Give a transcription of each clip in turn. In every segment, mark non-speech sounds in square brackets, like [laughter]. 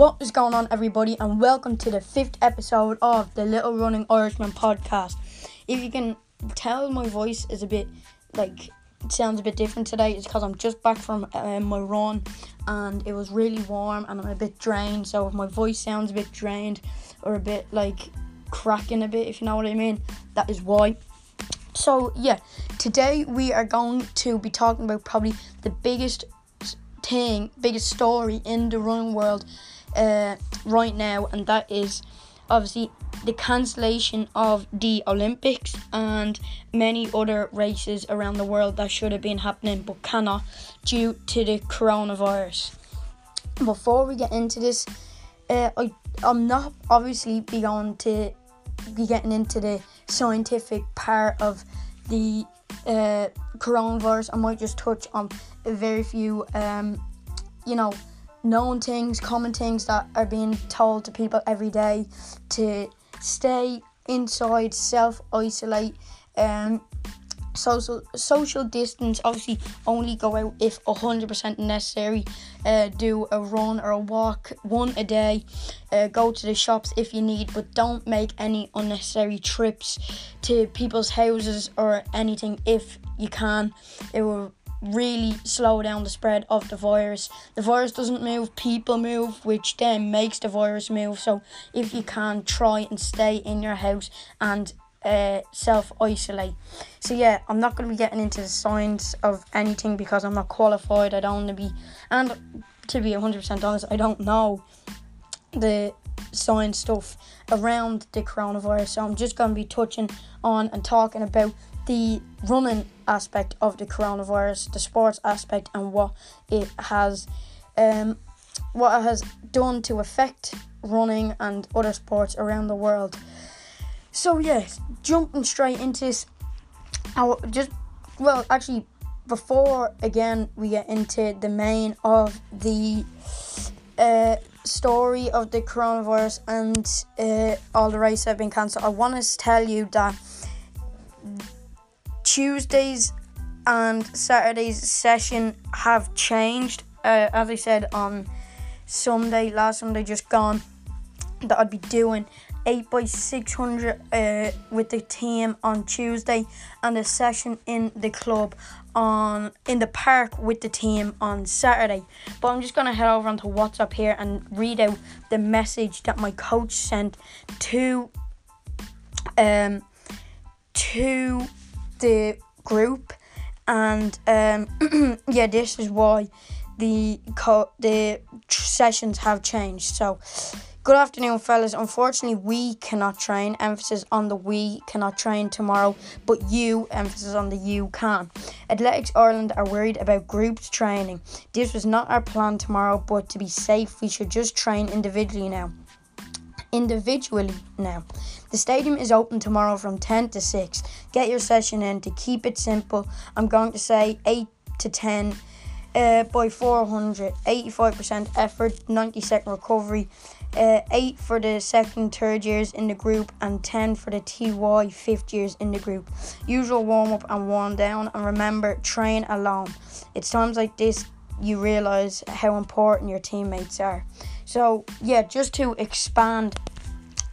What is going on, everybody, and welcome to the fifth episode of the Little Running Irishman podcast. If you can tell, my voice is a bit like it sounds a bit different today. It's because I'm just back from uh, my run and it was really warm and I'm a bit drained. So if my voice sounds a bit drained or a bit like cracking a bit, if you know what I mean, that is why. So yeah, today we are going to be talking about probably the biggest thing, biggest story in the running world uh, right now, and that is obviously the cancellation of the Olympics and many other races around the world that should have been happening but cannot due to the coronavirus. Before we get into this, uh, I, I'm not obviously going to be getting into the scientific part of the uh, coronavirus. I might just touch on a very few, um, you know, known things, common things that are being told to people every day to stay inside, self isolate, um, social social distance. Obviously, only go out if hundred percent necessary. Uh, do a run or a walk, one a day. Uh, go to the shops if you need, but don't make any unnecessary trips to people's houses or anything if you can. It will really slow down the spread of the virus. The virus doesn't move, people move, which then makes the virus move. So if you can, try and stay in your house and uh, self isolate. So yeah, I'm not going to be getting into the science of anything because I'm not qualified. I don't want to be, and to be 100% honest, I don't know the science stuff around the coronavirus. So I'm just going to be touching on and talking about the running aspect of the coronavirus, the sports aspect, and what it has, um, what it has done to affect running and other sports around the world. So yes, jumping straight into this, I just well actually before again we get into the main of the uh, story of the coronavirus and uh, all the races have been cancelled. I want to tell you that Tuesdays and Saturday's session have changed. Uh, as I said on Sunday, last Sunday just gone, that I'd be doing 8 by 600 uh, with the team on Tuesday and a session in the club on in the park with the team on Saturday. But I'm just gonna head over onto WhatsApp here and read out the message that my coach sent to um to the group, and um, [clears throat] yeah, this is why the co- the sessions have changed. So, good afternoon, fellas. Unfortunately, we cannot train. Emphasis on the we cannot train tomorrow, but you emphasis on the you can. Athletics Ireland are worried about groups training. This was not our plan tomorrow, but to be safe, we should just train individually now individually now. The stadium is open tomorrow from 10 to 6. Get your session in to keep it simple. I'm going to say 8 to 10 uh, by 400. 85% effort, 90 second recovery. Uh, 8 for the second, third years in the group, and 10 for the TY fifth years in the group. Usual warm up and warm down, and remember, train alone. It's times like this you realize how important your teammates are. So, yeah, just to expand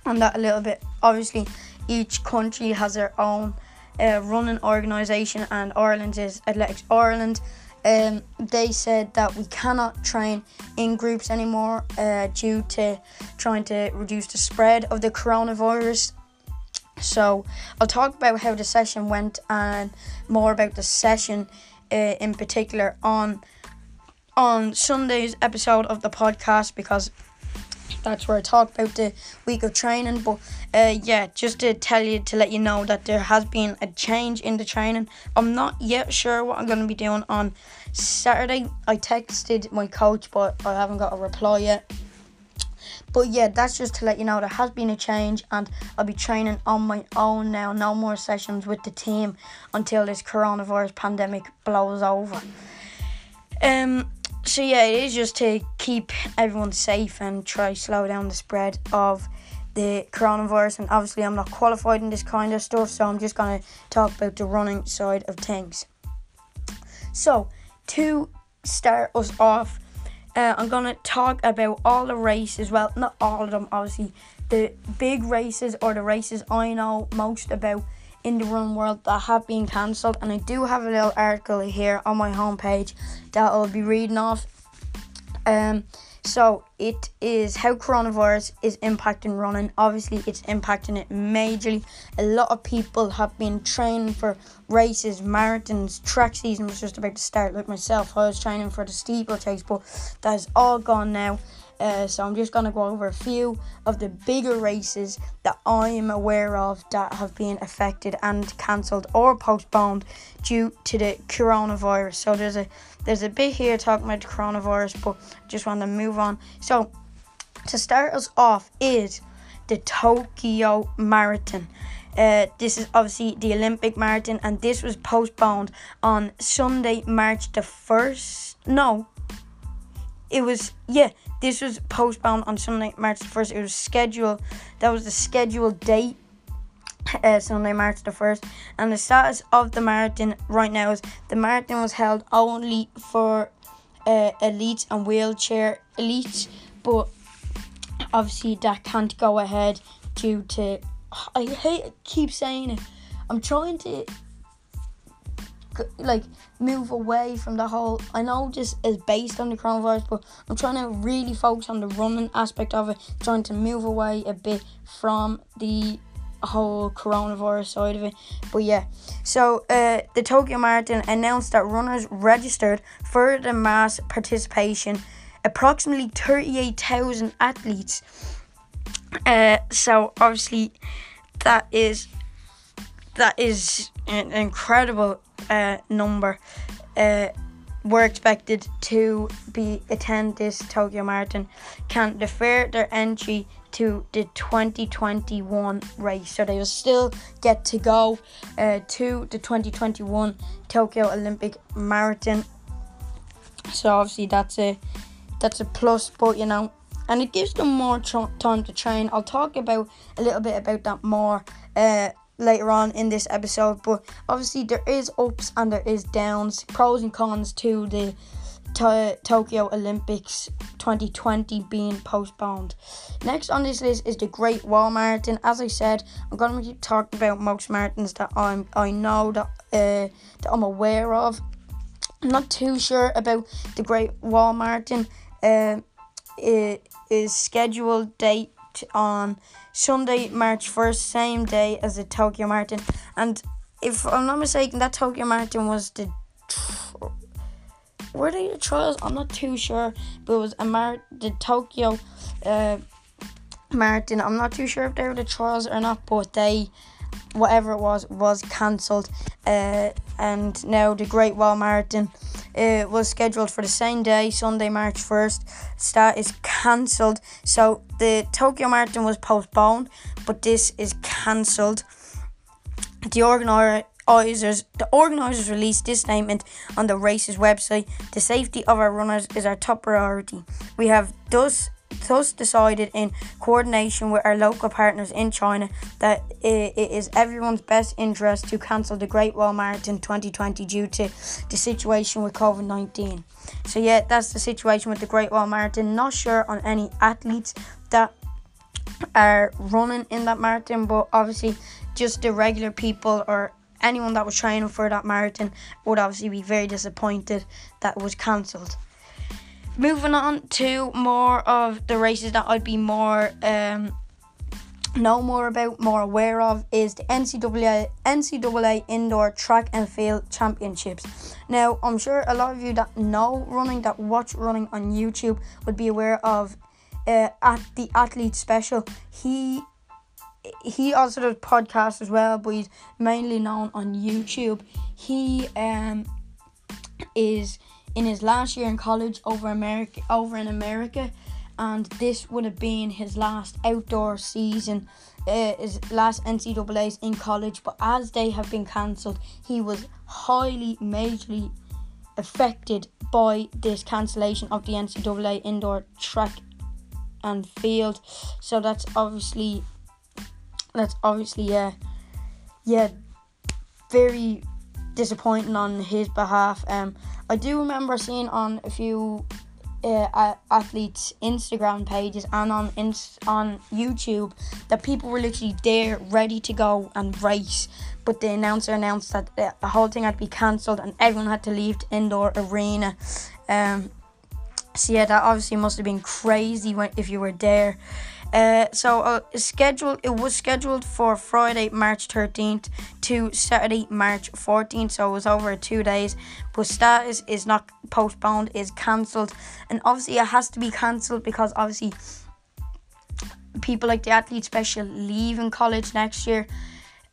on that a little bit, obviously, each country has their own uh, running organisation, and Ireland is Athletics Ireland. Um, they said that we cannot train in groups anymore uh, due to trying to reduce the spread of the coronavirus. So, I'll talk about how the session went and more about the session uh, in particular on on Sunday's episode of the podcast because that's where I talk about the week of training. But uh, yeah, just to tell you to let you know that there has been a change in the training. I'm not yet sure what I'm going to be doing on Saturday. I texted my coach, but I haven't got a reply yet. But yeah, that's just to let you know there has been a change, and I'll be training on my own now. No more sessions with the team until this coronavirus pandemic blows over. Um, so yeah, it is just to keep everyone safe and try slow down the spread of the coronavirus. And obviously, I'm not qualified in this kind of stuff, so I'm just gonna talk about the running side of things. So to start us off, Uh, I'm gonna talk about all the races. Well, not all of them, obviously. The big races or the races I know most about in the run world that have been cancelled, and I do have a little article here on my homepage that I'll be reading off. Um, so it is how coronavirus is impacting running. Obviously, it's impacting it majorly. A lot of people have been training for races, marathons, track season was just about to start. Like myself, I was training for the steeplechase, but that is all gone now. Uh, so I'm just gonna go over a few of the bigger races that I am aware of that have been affected and cancelled or postponed due to the coronavirus. So there's a there's a bit here talking about the coronavirus, but I just want to move on. So to start us off is the Tokyo Marathon. Uh, this is obviously the Olympic marathon, and this was postponed on Sunday, March the first. No, it was yeah this was postponed on Sunday March the first. It was scheduled that was the scheduled date uh, Sunday March the first. And the status of the marathon right now is the marathon was held only for uh, elites and wheelchair elites but obviously that can't go ahead due to I hate keep saying it I'm trying to like move away from the whole. I know this is based on the coronavirus, but I'm trying to really focus on the running aspect of it, trying to move away a bit from the whole coronavirus side of it. But yeah, so uh, the Tokyo Marathon announced that runners registered for the mass participation, approximately 38,000 athletes. Uh, so obviously, that is that is an incredible uh, number uh, were expected to be attend this Tokyo Marathon can defer their entry to the 2021 race. So they will still get to go uh, to the 2021 Tokyo Olympic Marathon. So obviously that's a that's a plus, but you know, and it gives them more tr- time to train. I'll talk about a little bit about that more uh, later on in this episode. But obviously, there is ups and there is downs, pros and cons to the to- Tokyo Olympics 2020 being postponed. Next on this list is the Great Wall Marathon. As I said, I'm going to be talking about most marathons that I'm I know that uh, that I'm aware of. I'm not too sure about the Great Wall Marathon. Uh, it is scheduled date on Sunday, March 1st, same day as the Tokyo Marathon. And if I'm not mistaken, that Tokyo Marathon was the. Were they the trials? I'm not too sure, but it was a mar- the Tokyo uh, Marathon. I'm not too sure if they were the trials or not, but they, whatever it was, was cancelled. Uh, and now the Great Wall Marathon uh, was scheduled for the same day, Sunday, March 1st. That is cancelled. So the Tokyo Marathon was postponed, but this is cancelled. The organisers, the organisers released this statement on the race's website. The safety of our runners is our top priority. We have thus thus decided in coordination with our local partners in China that it is everyone's best interest to cancel the Great Wall Marathon 2020 due to the situation with COVID 19. So, yeah, that's the situation with the Great Wall Marathon. Not sure on any athletes that are running in that marathon, but obviously, just the regular people or anyone that was training for that marathon would obviously be very disappointed that it was cancelled. Moving on to more of the races that I'd be more um, know more about, more aware of, is the NCAA NCAA Indoor Track and Field Championships. Now, I'm sure a lot of you that know running, that watch running on YouTube, would be aware of uh, at the athlete special. He he also does podcasts as well, but he's mainly known on YouTube. He um is in his last year in college over America over in America and this would have been his last outdoor season uh, his last NCAA's in college. But as they have been cancelled he was highly majorly affected by this cancellation of the NCAA indoor track and field. So that's obviously that's obviously yeah yeah very disappointing on his behalf. Um I do remember seeing on a few uh, athletes' Instagram pages and on ins- on YouTube that people were literally there, ready to go and race. But the announcer announced that the whole thing had to be cancelled and everyone had to leave the indoor arena. Um, so yeah, that obviously must have been crazy when if you were there. Uh, so uh, scheduled it was scheduled for Friday March 13th to Saturday March 14th so it was over two days. But status is not postponed is cancelled. And obviously it has to be cancelled because obviously people like the athlete special leaving college next year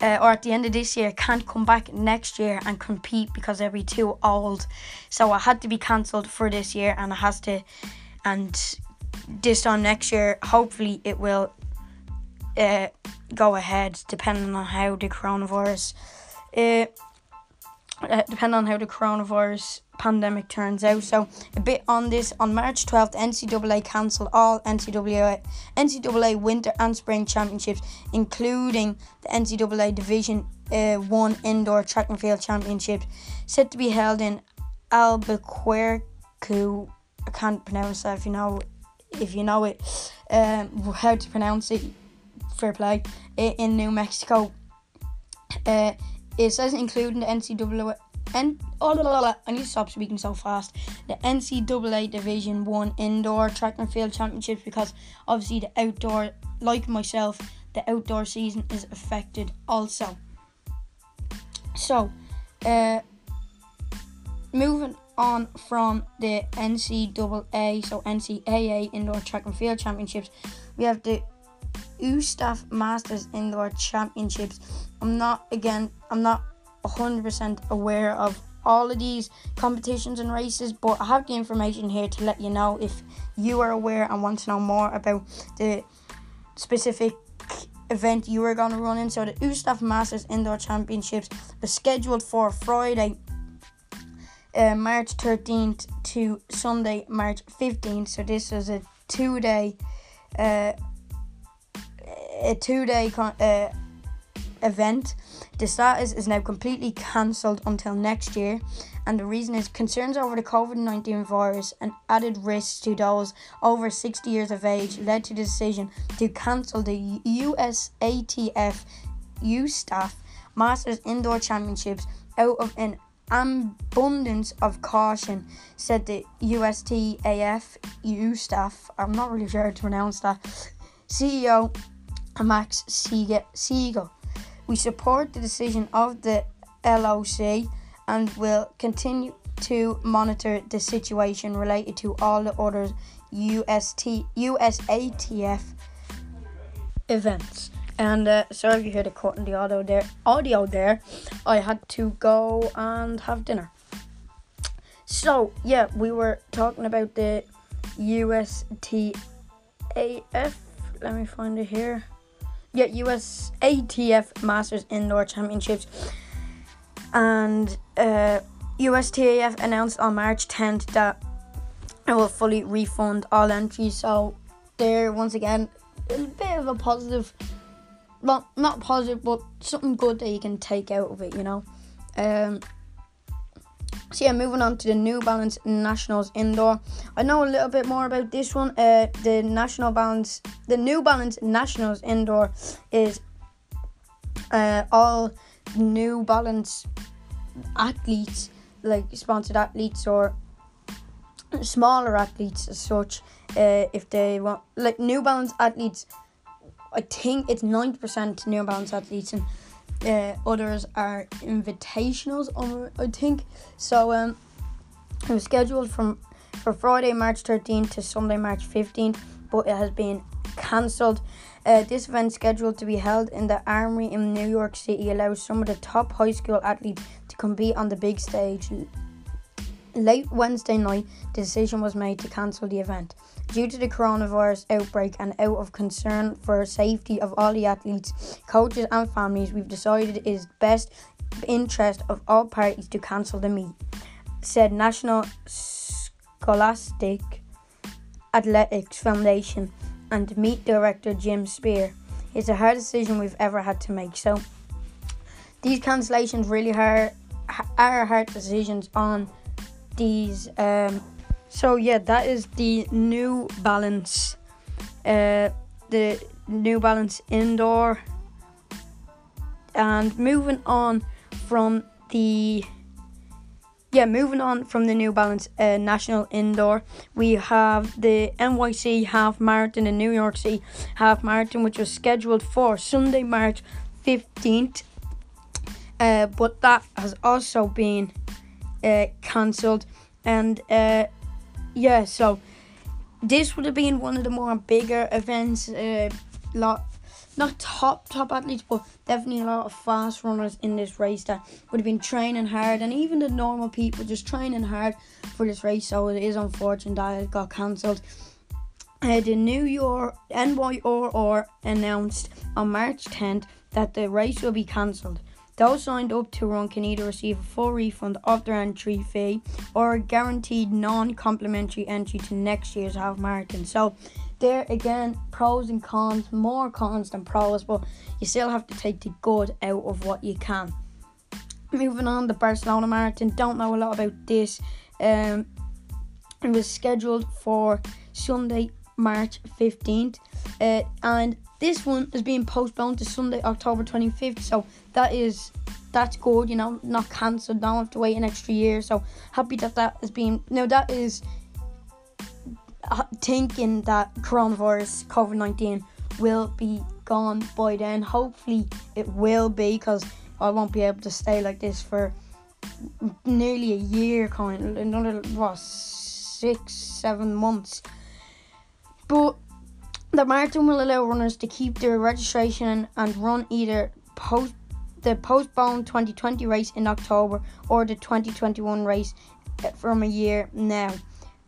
uh, or at the end of this year can't come back next year and compete because they'll be too old. So it had to be cancelled for this year and it has to and this time next year, hopefully it will uh, go ahead, depending on how the coronavirus, uh, uh, depending on how the coronavirus pandemic turns out. So a bit on this on March 12th, NCAA cancelled all NCAA NCAA winter and spring championships, including the NCAA Division uh, One indoor track and field championships, set to be held in Albuquerque. I can't pronounce that if you know if you know it, um, how to pronounce it, fair play, in New Mexico. Uh, it says including the NCAA. And oh, la, la, la, I need to stop speaking so fast. The NCAA Division One Indoor Track and Field Championships because obviously the outdoor, like myself, the outdoor season is affected also. So, uh, moving on from the NCAA, so NCAA Indoor Track and Field Championships, we have the USTAF Masters Indoor Championships. I'm not again, I'm not 100% aware of all of these competitions and races, but I have the information here to let you know if you are aware and want to know more about the specific event you are going to run in. So the USTAF Masters Indoor Championships are scheduled for Friday, uh, March 13th to Sunday, March 15th. So this was a two day, uh, a two day con- uh, event. The status is now completely cancelled until next year, and the reason is concerns over the COVID 19 virus and added risks to those over 60 years of age led to the decision to cancel the USATF staff Masters Indoor Championships out of an abundance of caution, said the USTAF EU staff. I'm not really sure how to pronounce that. CEO Max Siegel. We support the decision of the LOC and will continue to monitor the situation related to all the other UST, USATF events. And uh, sorry if you hear the cut in the audio there. Audio there. I had to go and have dinner. So yeah, we were talking about the USTAF. Let me find it here. Yeah, USATF Masters Indoor Championships, and uh, USTAF announced on March 10th that it will fully refund all entries. So there, once again, a bit of a positive well, not positive, but something good that you can take out of it, you know. Um, so yeah, moving on to the New Balance Nationals Indoor. I know a little bit more about this one. Uh, the National Balance, the New Balance Nationals Indoor is uh, all New Balance athletes, like sponsored athletes or smaller athletes as such. Uh, if they want, like New Balance athletes I think it's 90% New Balance athletes and uh, others are invitationals, um, I think. So um, it was scheduled from for Friday, March 13th to Sunday, March 15th, but it has been cancelled. Uh, this event, scheduled to be held in the Armory in New York City, allows some of the top high school athletes to compete on the big stage. Late Wednesday night, the decision was made to cancel the event. Due to the coronavirus outbreak and out of concern for safety of all the athletes, coaches, and families, we've decided it is best interest of all parties to cancel the meet, said National Scholastic Athletics Foundation and meet director Jim Spear. It's a hard decision we've ever had to make. So these cancellations really hard, are hard decisions on these um, So yeah, that is the New Balance, uh, the New Balance indoor. And moving on from the yeah, moving on from the New Balance uh, National Indoor, we have the NYC Half Marathon in New York City Half Marathon, which was scheduled for Sunday, March 15th. Uh, but that has also been uh, cancelled. And uh, yeah, so this would have been one of the more bigger events. Uh, lot not top top athletes, but definitely a lot of fast runners in this race that would have been training hard, and even the normal people just training hard for this race. So it is unfortunate that it got cancelled. Uh, the New York NYRR announced on March 10th that the race will be cancelled. Those signed up to run can either receive a full refund of their entry fee or a guaranteed non complimentary entry to next year's half marathon. So, there again, pros and cons, more cons than pros, but you still have to take the good out of what you can. Moving on, the Barcelona Marathon. Don't know a lot about this. Um, it was scheduled for Sunday, March 15th, uh, and this one is being postponed to Sunday, October 25th. So that is that's good, you know, not cancelled. Don't have to wait an extra year. So happy that that is being. No, that is uh, thinking that coronavirus COVID 19 will be gone by then. Hopefully it will be because I won't be able to stay like this for nearly a year, kind of another what six, seven months. But the marathon will allow runners to keep their registration and run either post the postponed 2020 race in October or the 2021 race uh, from a year now.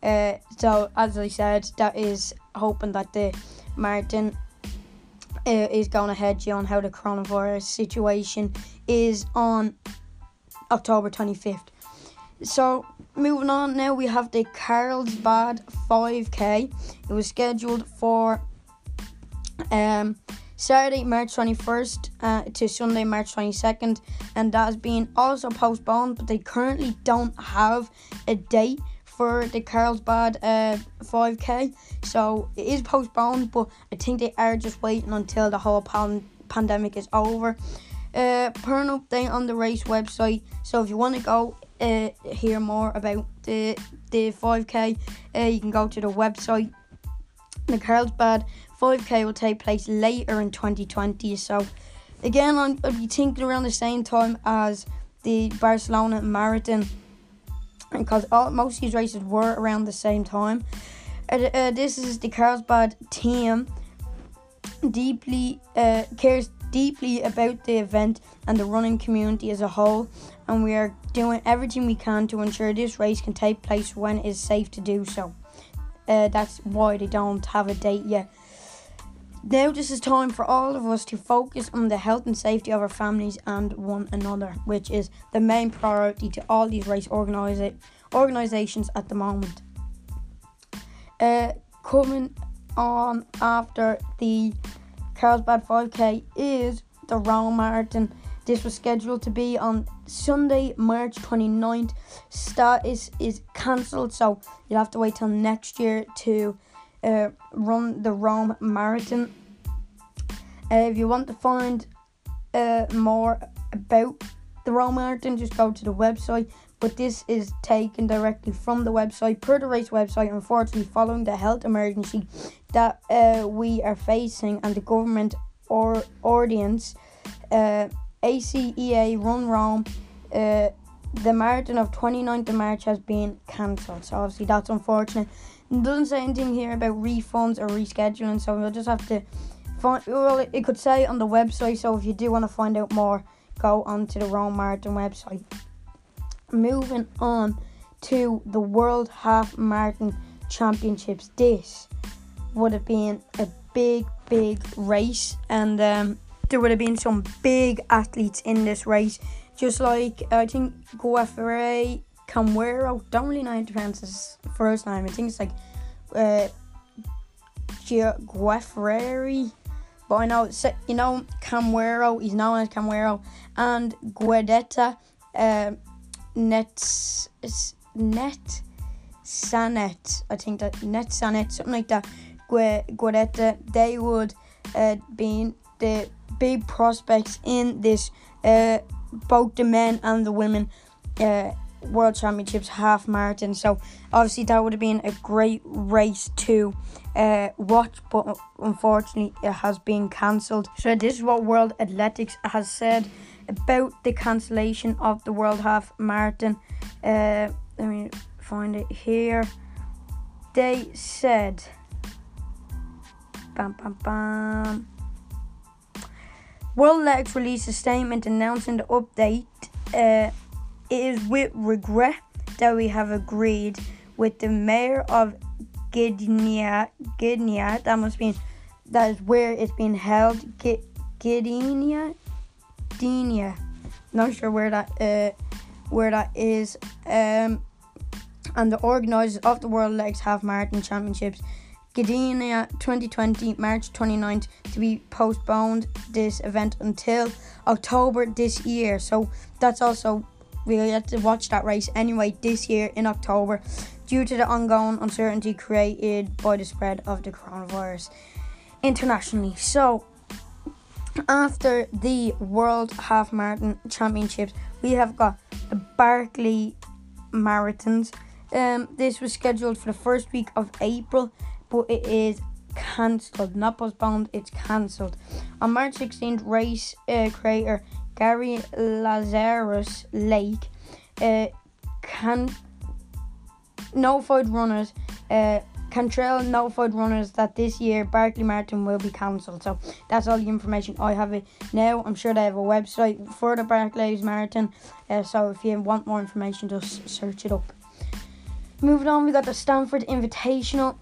Uh, so as I said, that is hoping that the marathon uh, is going ahead on how the coronavirus situation is on October 25th. So moving on now, we have the Carlsbad 5K. It was scheduled for um, Saturday, March 21st uh, to Sunday, March 22nd, and that has been also postponed, but they currently don't have a date for the Carlsbad uh, 5k. So it is postponed, but I think they are just waiting until the whole pan- pandemic is over. Uh, per an update on the race website. So if you want to go uh, hear more about the the 5k, uh, you can go to the website. The Carlsbad 5k will take place later in 2020. So, again, i will be thinking around the same time as the Barcelona Marathon because all, most of these races were around the same time. Uh, uh, this is the Carlsbad team deeply uh, cares deeply about the event and the running community as a whole, and we are doing everything we can to ensure this race can take place when it is safe to do so. Uh, that's why they don't have a date yet. Now, this is time for all of us to focus on the health and safety of our families and one another, which is the main priority to all these race organisa- organisations at the moment. Uh, coming on after the Carlsbad 5K is the Rome Marathon. This was scheduled to be on Sunday, March 29th. Start is, is cancelled, so you'll have to wait till next year to uh, run the Rome Marathon. Uh, if you want to find uh, more about the Rome Marathon, just go to the website. But this is taken directly from the website, per the race website. Unfortunately, following the health emergency that uh, we are facing and the government or audience, uh, ACEA Run Rome, uh, the marathon of 29th of March has been cancelled. So obviously that's unfortunate. It doesn't say anything here about refunds or rescheduling, so we'll just have to find. Well, it, could say on the website. So if you do want to find out more, go onto the Rome Marathon website. Moving on to the World Half Marathon Championships. This would have been a big, big race, and um, there would have been some big athletes in this race. Just like I think Guafere Camero. Don't really know how to pronounce his first name. I think it's like uh, Guefreri. But I know, you know, Camero, he's known as Camero, and Guedetta uh, Nets, Net Sanet, I think that Net Sanet, something like that, Guaretta, they would uh, be the big prospects in this, uh, both the men and the women uh, World Championships half marathon. So obviously that would have been a great race to uh, watch, but unfortunately it has been cancelled. So this is what World Athletics has said about the cancellation of the World Half Marathon. Uh, let me find it here. They said, bam, bam, bam. World Athletics released a statement announcing the update. Uh, it is with regret that we have agreed with the mayor of Gdynia. Gdynia, that must be that is where it's being held. Gdynia, Gdynia. Not sure where that uh, where that is. Um, and the organisers of the World Legs Half Marathon Championships, Gdynia 2020, March 29th, to be postponed this event until October this year. So that's also we get to watch that race anyway this year in October due to the ongoing uncertainty created by the spread of the coronavirus internationally. So, after the World Half Marathon Championships, we have got the Barkley Marathons. Um, this was scheduled for the first week of April, but it is cancelled, not postponed, it's cancelled. On March 16th, race uh, creator Gary Lazarus Lake uh, can notified runners uh, Cantrell notified runners that this year Barkley Marathon will be cancelled. So that's all the information I have it now. I'm sure they have a website for the Barkley Marathon. Uh, so if you want more information, just search it up. Moving on, we got the Stanford Invitational.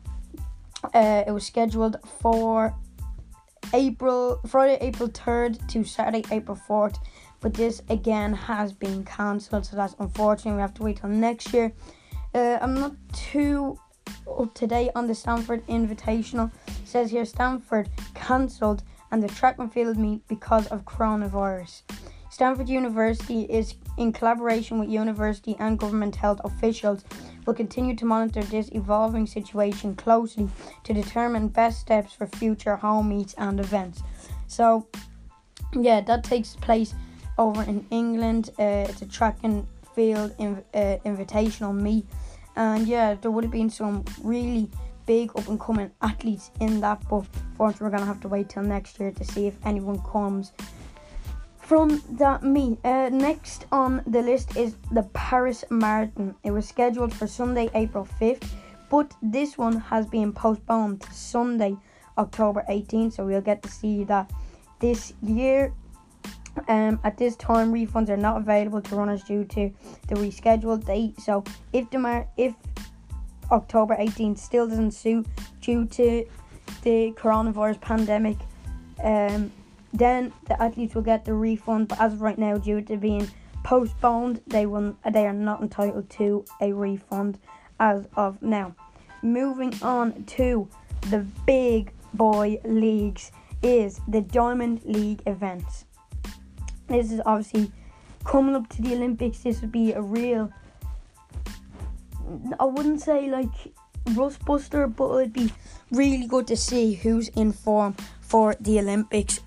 Uh, it was scheduled for April Friday, April 3rd to Saturday, April 4th. But this again has been cancelled, so that's unfortunate. We have to wait till next year. Uh, I'm not too up to date on the Stanford Invitational. It says here Stanford cancelled and the track and field meet because of coronavirus. Stanford University is in collaboration with university and government health officials will continue to monitor this evolving situation closely to determine best steps for future home meets and events. So, yeah, that takes place over in England. Uh, it's a track and field inv- uh, invitational meet, and yeah, there would have been some really big up and coming athletes in that, but fortunately, we're gonna have to wait till next year to see if anyone comes from that meet. Uh, next on the list is the Paris Marathon. It was scheduled for Sunday, April 5th, but this one has been postponed to Sunday, October 18th. So we'll get to see that this year. Um, at this time, refunds are not available to runners due to the rescheduled date. So if the Mar- if October 18th still doesn't suit due to the coronavirus pandemic, um, then the athletes will get the refund. But as of right now, due to being postponed, they will they are not entitled to a refund as of now. Moving on to the big boy leagues is the Diamond League events. This is obviously coming up to the Olympics. This would be a real I wouldn't say like rust buster, but it'd be really good to see who's in form for the Olympics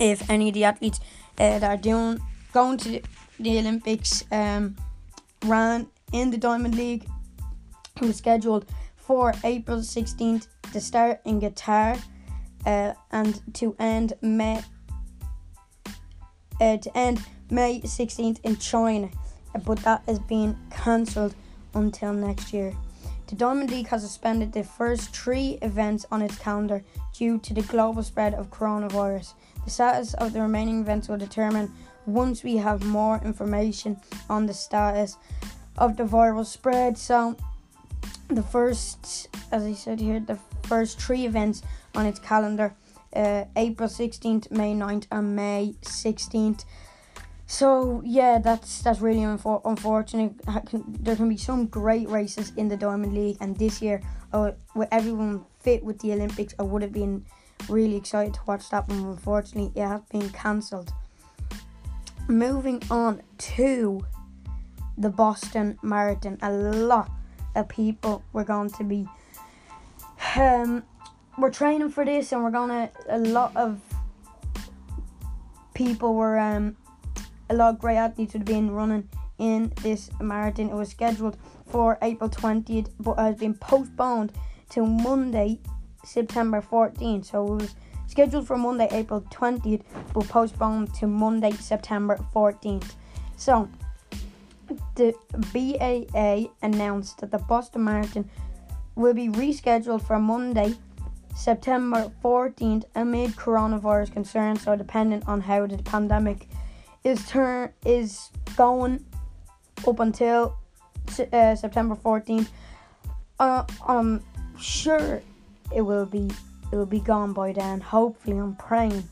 if any of the athletes uh, that are doing going to the Olympics um, ran in the Diamond League It was scheduled for April 16th to start in Qatar uh, and to end May uh, to end May 16th in China, but that is being cancelled until next year. The Diamond League has suspended the first three events on its calendar due to the global spread of coronavirus. The status of the remaining events will determine once we have more information on the status of the viral spread. So, the first, as I said here, the first three events on its calendar uh, April 16th, May 9th, and May 16th. So yeah, that's that's really unfor- unfortunate. There can be some great races in the Diamond League, and this year, uh, with everyone fit with the Olympics, I would have been really excited to watch that one. Unfortunately, it has been cancelled. Moving on to the Boston Marathon, a lot, of people we're going to be. Um, we're training for this, and we're gonna a lot of people were um a lot of great athletes would have been running in this marathon. It was scheduled for April 20th, but has been postponed to Monday, September 14th. So it was scheduled for Monday, April 20th, but postponed to Monday, September 14th. So the BAA announced that the Boston Marathon will be rescheduled for Monday, September 14th amid coronavirus concerns. So dependent on how the pandemic is turn is going up until uh, September 14th. Uh, I'm sure it will be it will be gone by then. Hopefully, I'm praying.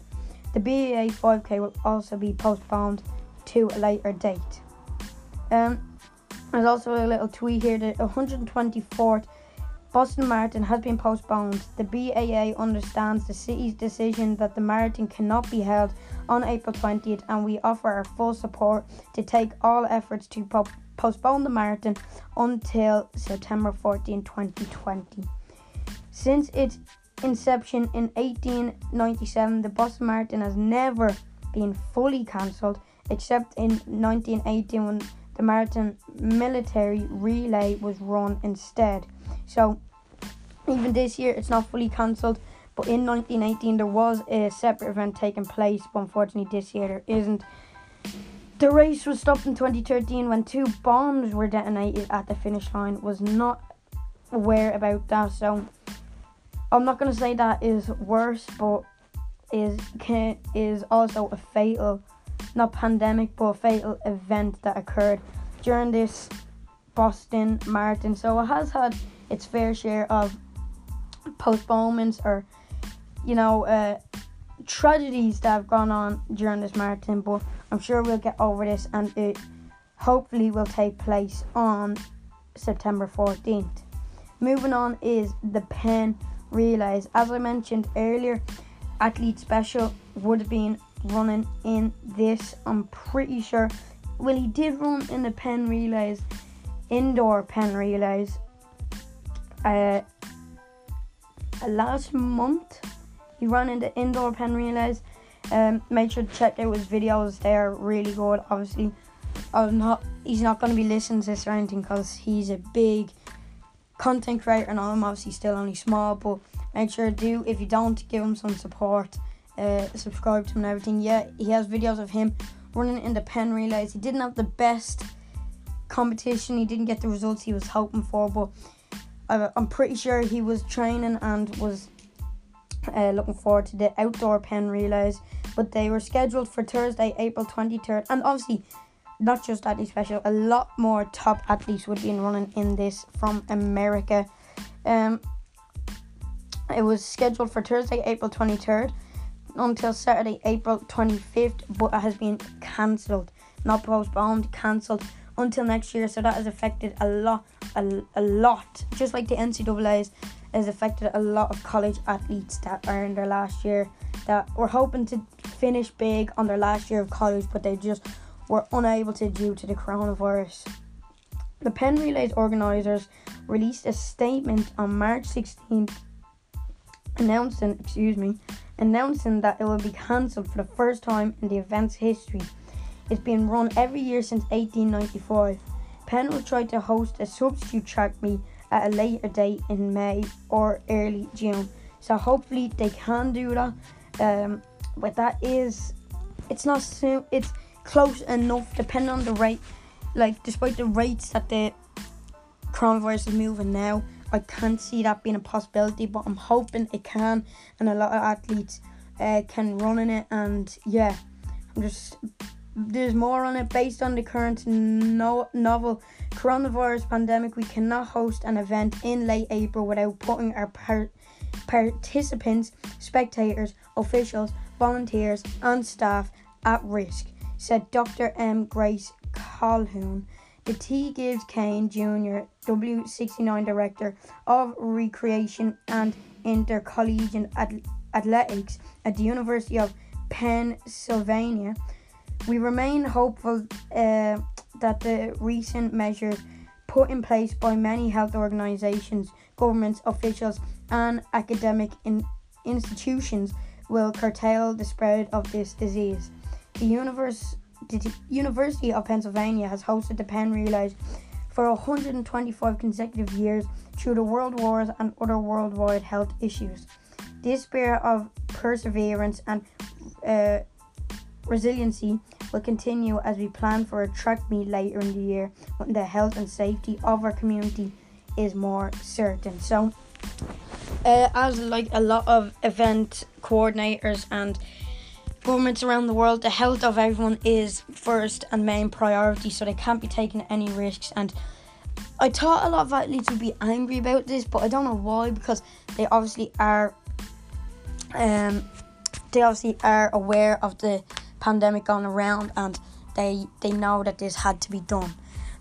The BAA 5K will also be postponed to a later date. Um, there's also a little tweet here that 124th Boston Marathon has been postponed. The BAA understands the city's decision that the marathon cannot be held on April 20th, and we offer our full support to take all efforts to po- postpone the marathon until September 14, 2020. Since its inception in 1897, the Boston Marathon has never been fully cancelled, except in 1918 when the marathon military relay was run instead. So, even this year, it's not fully cancelled. But in 1918, there was a separate event taking place, but unfortunately, this year there isn't. The race was stopped in 2013 when two bombs were detonated at the finish line. Was not aware about that, so I'm not gonna say that is worse, but is can, is also a fatal, not pandemic, but fatal event that occurred during this Boston Marathon. So it has had its fair share of postponements or you know uh, tragedies that have gone on during this marathon. But I'm sure we'll get over this, and it hopefully will take place on September 14th. Moving on is the Penn Relays. As I mentioned earlier, Athlete Special would have been running in this. I'm pretty sure. Well, he did run in the Penn Relays, indoor Penn Relays, uh, last month. He ran in the indoor Penn Relays. Um, make sure to check out his videos. They're really good. Obviously, I'm not. He's not going to be listening to this or anything because he's a big content creator and I'm obviously still only small. But make sure to do if you don't give him some support. Uh, subscribe to him and everything. Yeah, he has videos of him running in the Penn Relays. He didn't have the best competition. He didn't get the results he was hoping for, but I'm pretty sure he was training and was uh, looking forward to the outdoor Penn relays. But they were scheduled for Thursday, April 23rd. And obviously, not just athlete special, a lot more top athletes would be running in this from America. Um, it was scheduled for Thursday, April 23rd until Saturday, April 25th, but it has been cancelled. Not postponed, cancelled until next year. So that has affected a lot, a, a lot. Just like the NCAA's has affected a lot of college athletes that are in their last year that were hoping to finish big on their last year of college, but they just were unable to due to the coronavirus. The Penn Relays organisers released a statement on March 16th announcing, excuse me, announcing that it will be cancelled for the first time in the event's history. It's been run every year since 1895. Penn will try to host a substitute track meet at a later date in May or early June. So hopefully they can do that. Um, but that is, it's not soon. It's close enough, depending on the rate. Like despite the rates that the coronavirus is moving now, I can't see that being a possibility. But I'm hoping it can, and a lot of athletes uh, can run in it. And yeah, I'm just there's more on it based on the current no- novel coronavirus pandemic. We cannot host an event in late April without putting our par- participants, spectators, officials, volunteers, and staff at risk, said Dr. M. Grace Calhoun. The T. Gibbs Kane Jr., W69 Director of Recreation and Intercollegiate Athletics at the University of Pennsylvania, we remain hopeful uh, that the recent measures put in place by many health organizations, governments, officials, and academic in- institutions will curtail the spread of this disease. The, universe, University of Pennsylvania has hosted the Penn Relays for 125 consecutive years through the world wars and other worldwide health issues. This spirit of perseverance and uh, resiliency will continue as we plan for a track meet later in the year when the health and safety of our community is more certain. So, uh, as like a lot of event coordinators and governments around the world, the health of everyone is first and main priority, so they can't be taking any risks. And I thought a lot of athletes would be angry about this, but I don't know why because they obviously are. Um, they obviously are aware of the pandemic going around and they they know that this had to be done.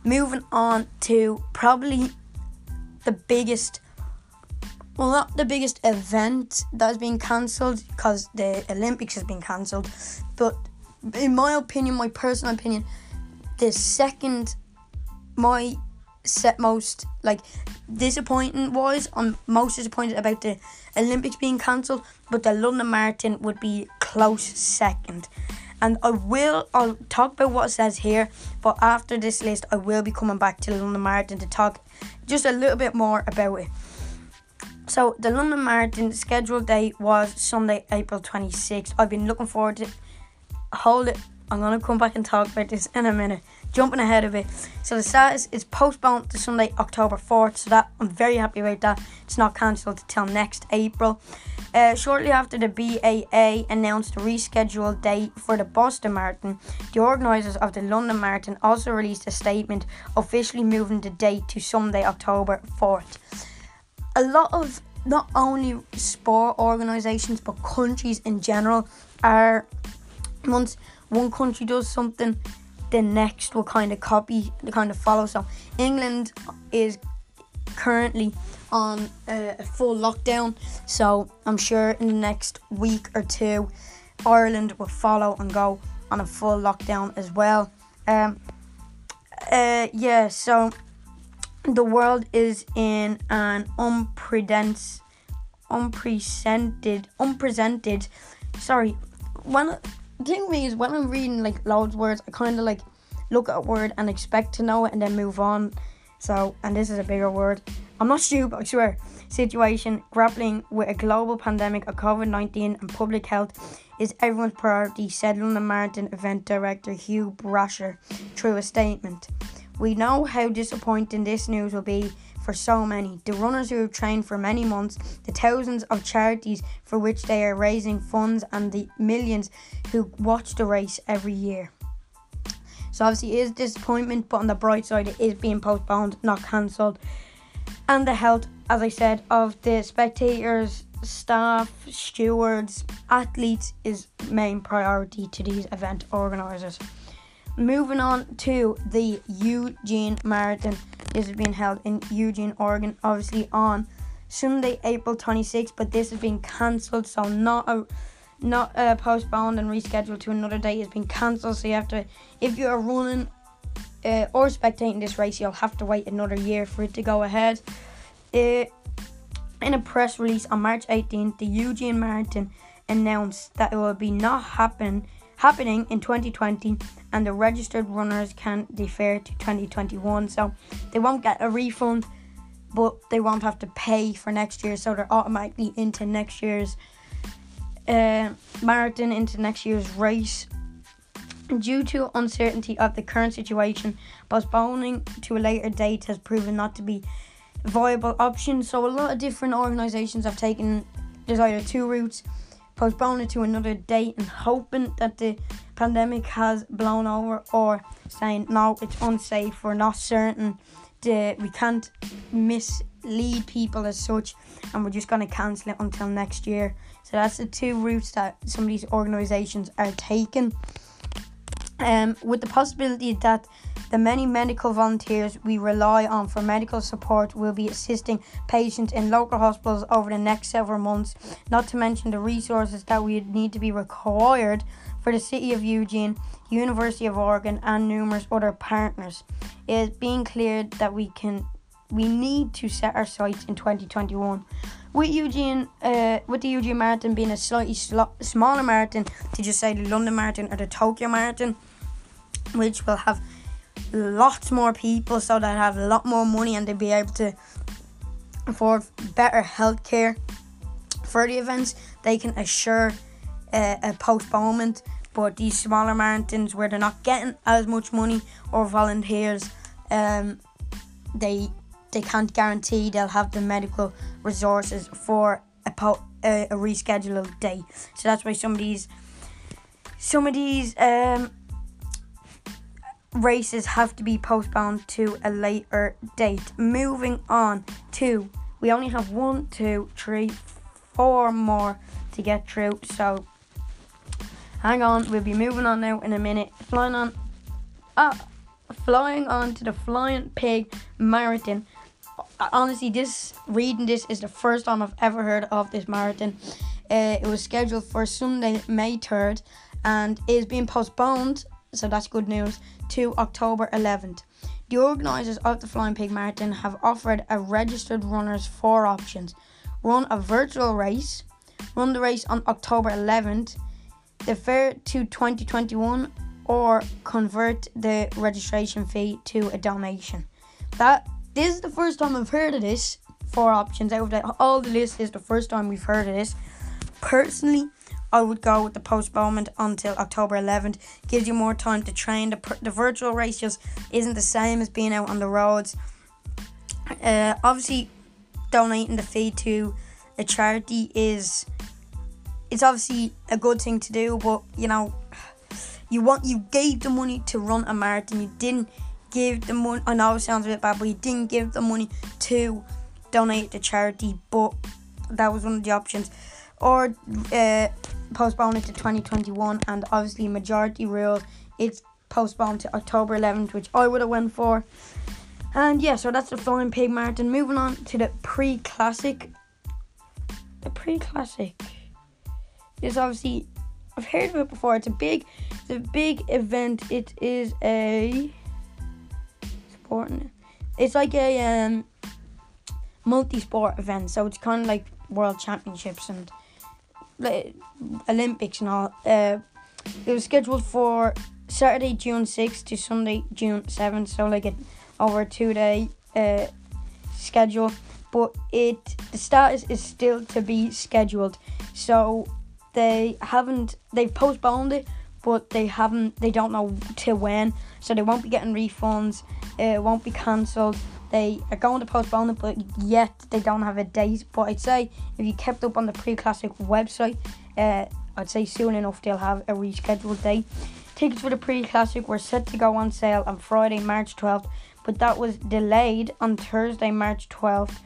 Moving on to probably the biggest well not the biggest event that has been cancelled because the Olympics has been cancelled, but in my opinion, my personal opinion, the second my set most like disappointing was I'm most disappointed about the Olympics being cancelled, but the London Marathon would be close second and I will I'll talk about what it says here, but after this list I will be coming back to London Marathon to talk just a little bit more about it. So the London Marathon scheduled date was Sunday, April 26th. I've been looking forward to hold it. I'm gonna come back and talk about this in a minute jumping ahead of it. So the status is postponed to Sunday, October 4th. So that I'm very happy about that. It's not cancelled until next April. Uh, shortly after the BAA announced the rescheduled date for the Boston Marathon, the organisers of the London Marathon also released a statement officially moving the date to Sunday, October 4th. A lot of not only sport organisations but countries in general are once one country does something the next will kind of copy, the kind of follow. So England is currently on a, full lockdown, so I'm sure in the next week or two, Ireland will follow and go on a full lockdown as well. Um, uh, yeah, so the world is in an unprecedented, unprecedented, unprecedented. Sorry, when the thing with me is when I'm reading like loads of words, I kind of like look at a word and expect to know it and then move on. So, and this is a bigger word. I'm not stupid, I swear. Situation grappling with a global pandemic of COVID 19 and public health is everyone's priority, said London Marathon event director Hugh Brasher through a statement. We know how disappointing this news will be for so many. The runners who have trained for many months, the thousands of charities for which they are raising funds, and the millions who watch the race every year. So obviously it is disappointment, but on the bright side it is being postponed, not cancelled. And the health, as I said, of the spectators, staff, stewards, athletes is main priority to these event organisers. Moving on to the Eugene Marathon. This is being held in Eugene, Oregon, obviously on Sunday, April 26th, but this has been cancelled, so not a not uh, postponed and rescheduled to another date has been cancelled. So you have to, if you are running uh, or spectating this race, you'll have to wait another year for it to go ahead. Uh, in a press release on March 18th, the Eugene Marathon announced that it will be not happen happening in 2020 and the registered runners can defer to 2021 so they won't get a refund but they won't have to pay for next year so they're automatically into next year's uh, marathon into next year's race. Due to uncertainty of the current situation, postponing to a later date has proven not to be a viable option. So a lot of different organisations have taken there's either two routes, postpone it to another date and hoping that the pandemic has blown over, or saying no, it's unsafe, we're not certain, the, we can't mislead people as such, and we're just going to cancel it until next year. So that's the two routes that some of these organisations are taking. Um, with the possibility that the many medical volunteers we rely on for medical support will be assisting patients in local hospitals over the next several months, not to mention the resources that we need to be required for the city of Eugene. University of Oregon, and numerous other partners. It is being cleared that we can we need to set our sights in 2021. With Eugene, uh, with the Eugene Marathon being a slightly sl- smaller marathon to just say the London Marathon or the Tokyo Marathon, which will have lots more people, so they have a lot more money and they'll be able to afford better healthcare for the events. They can assure uh, a postponement, but these smaller marathons where they're not getting as much money or volunteers, um, they they can't guarantee they'll have the medical resources for a, po- a, a rescheduled day. So that's why some of these some of these um, races have to be postponed to a later date. Moving on to we only have one, two, three, four more to get through. So hang on, we'll be moving on now in a minute. Flying on, uh, flying on to the Flying Pig Marathon honestly, this reading this is the first time I've ever heard of this marathon. Uh, it was scheduled for Sunday, May 3rd, and is being postponed, so that's good news, to October 11th. The organisers of the Flying Pig Marathon have offered a registered runners four options run a virtual race, run the race on October 11th, defer to 2021, or convert the registration fee to a donation. That this is the first time I've heard of this. Four options out of the, all the list is the first time we've heard of this. Personally, I would go with the postponement until October 11th. Gives you more time to train. The, the virtual race just isn't the same as being out on the roads. Uh, obviously, donating the fee to a charity is it's obviously a good thing to do, but you know, you want you gave the money to run a marathon. You didn't give the money. I know it sounds a bit bad, but you didn't give the money to donate to charity. But that was one of the options, or uh, postpone it to 2021. And obviously, majority rule. It's postponed to October 11th, which I would have went for. And yeah, so that's the Flying Pig Marathon. Moving on to the pre-classic. The pre-classic is obviously I've heard of it before. It's a big, it's a big event. It is a important. It's like a um, multi-sport event, so it's kind of like World Championships and Olympics and all. Uh, it was scheduled for Saturday, June sixth to Sunday, June seventh. So like it over two-day uh, schedule, but it the status is still to be scheduled. So they haven't they've postponed it but they haven't they don't know to when so they won't be getting refunds it won't be cancelled they are going to postpone it but yet they don't have a date. But i'd say if you kept up on the pre-classic website uh, i'd say soon enough they'll have a rescheduled date. Tickets for the pre-classic were set to go on sale on friday march 12th but that was delayed on thursday march 12th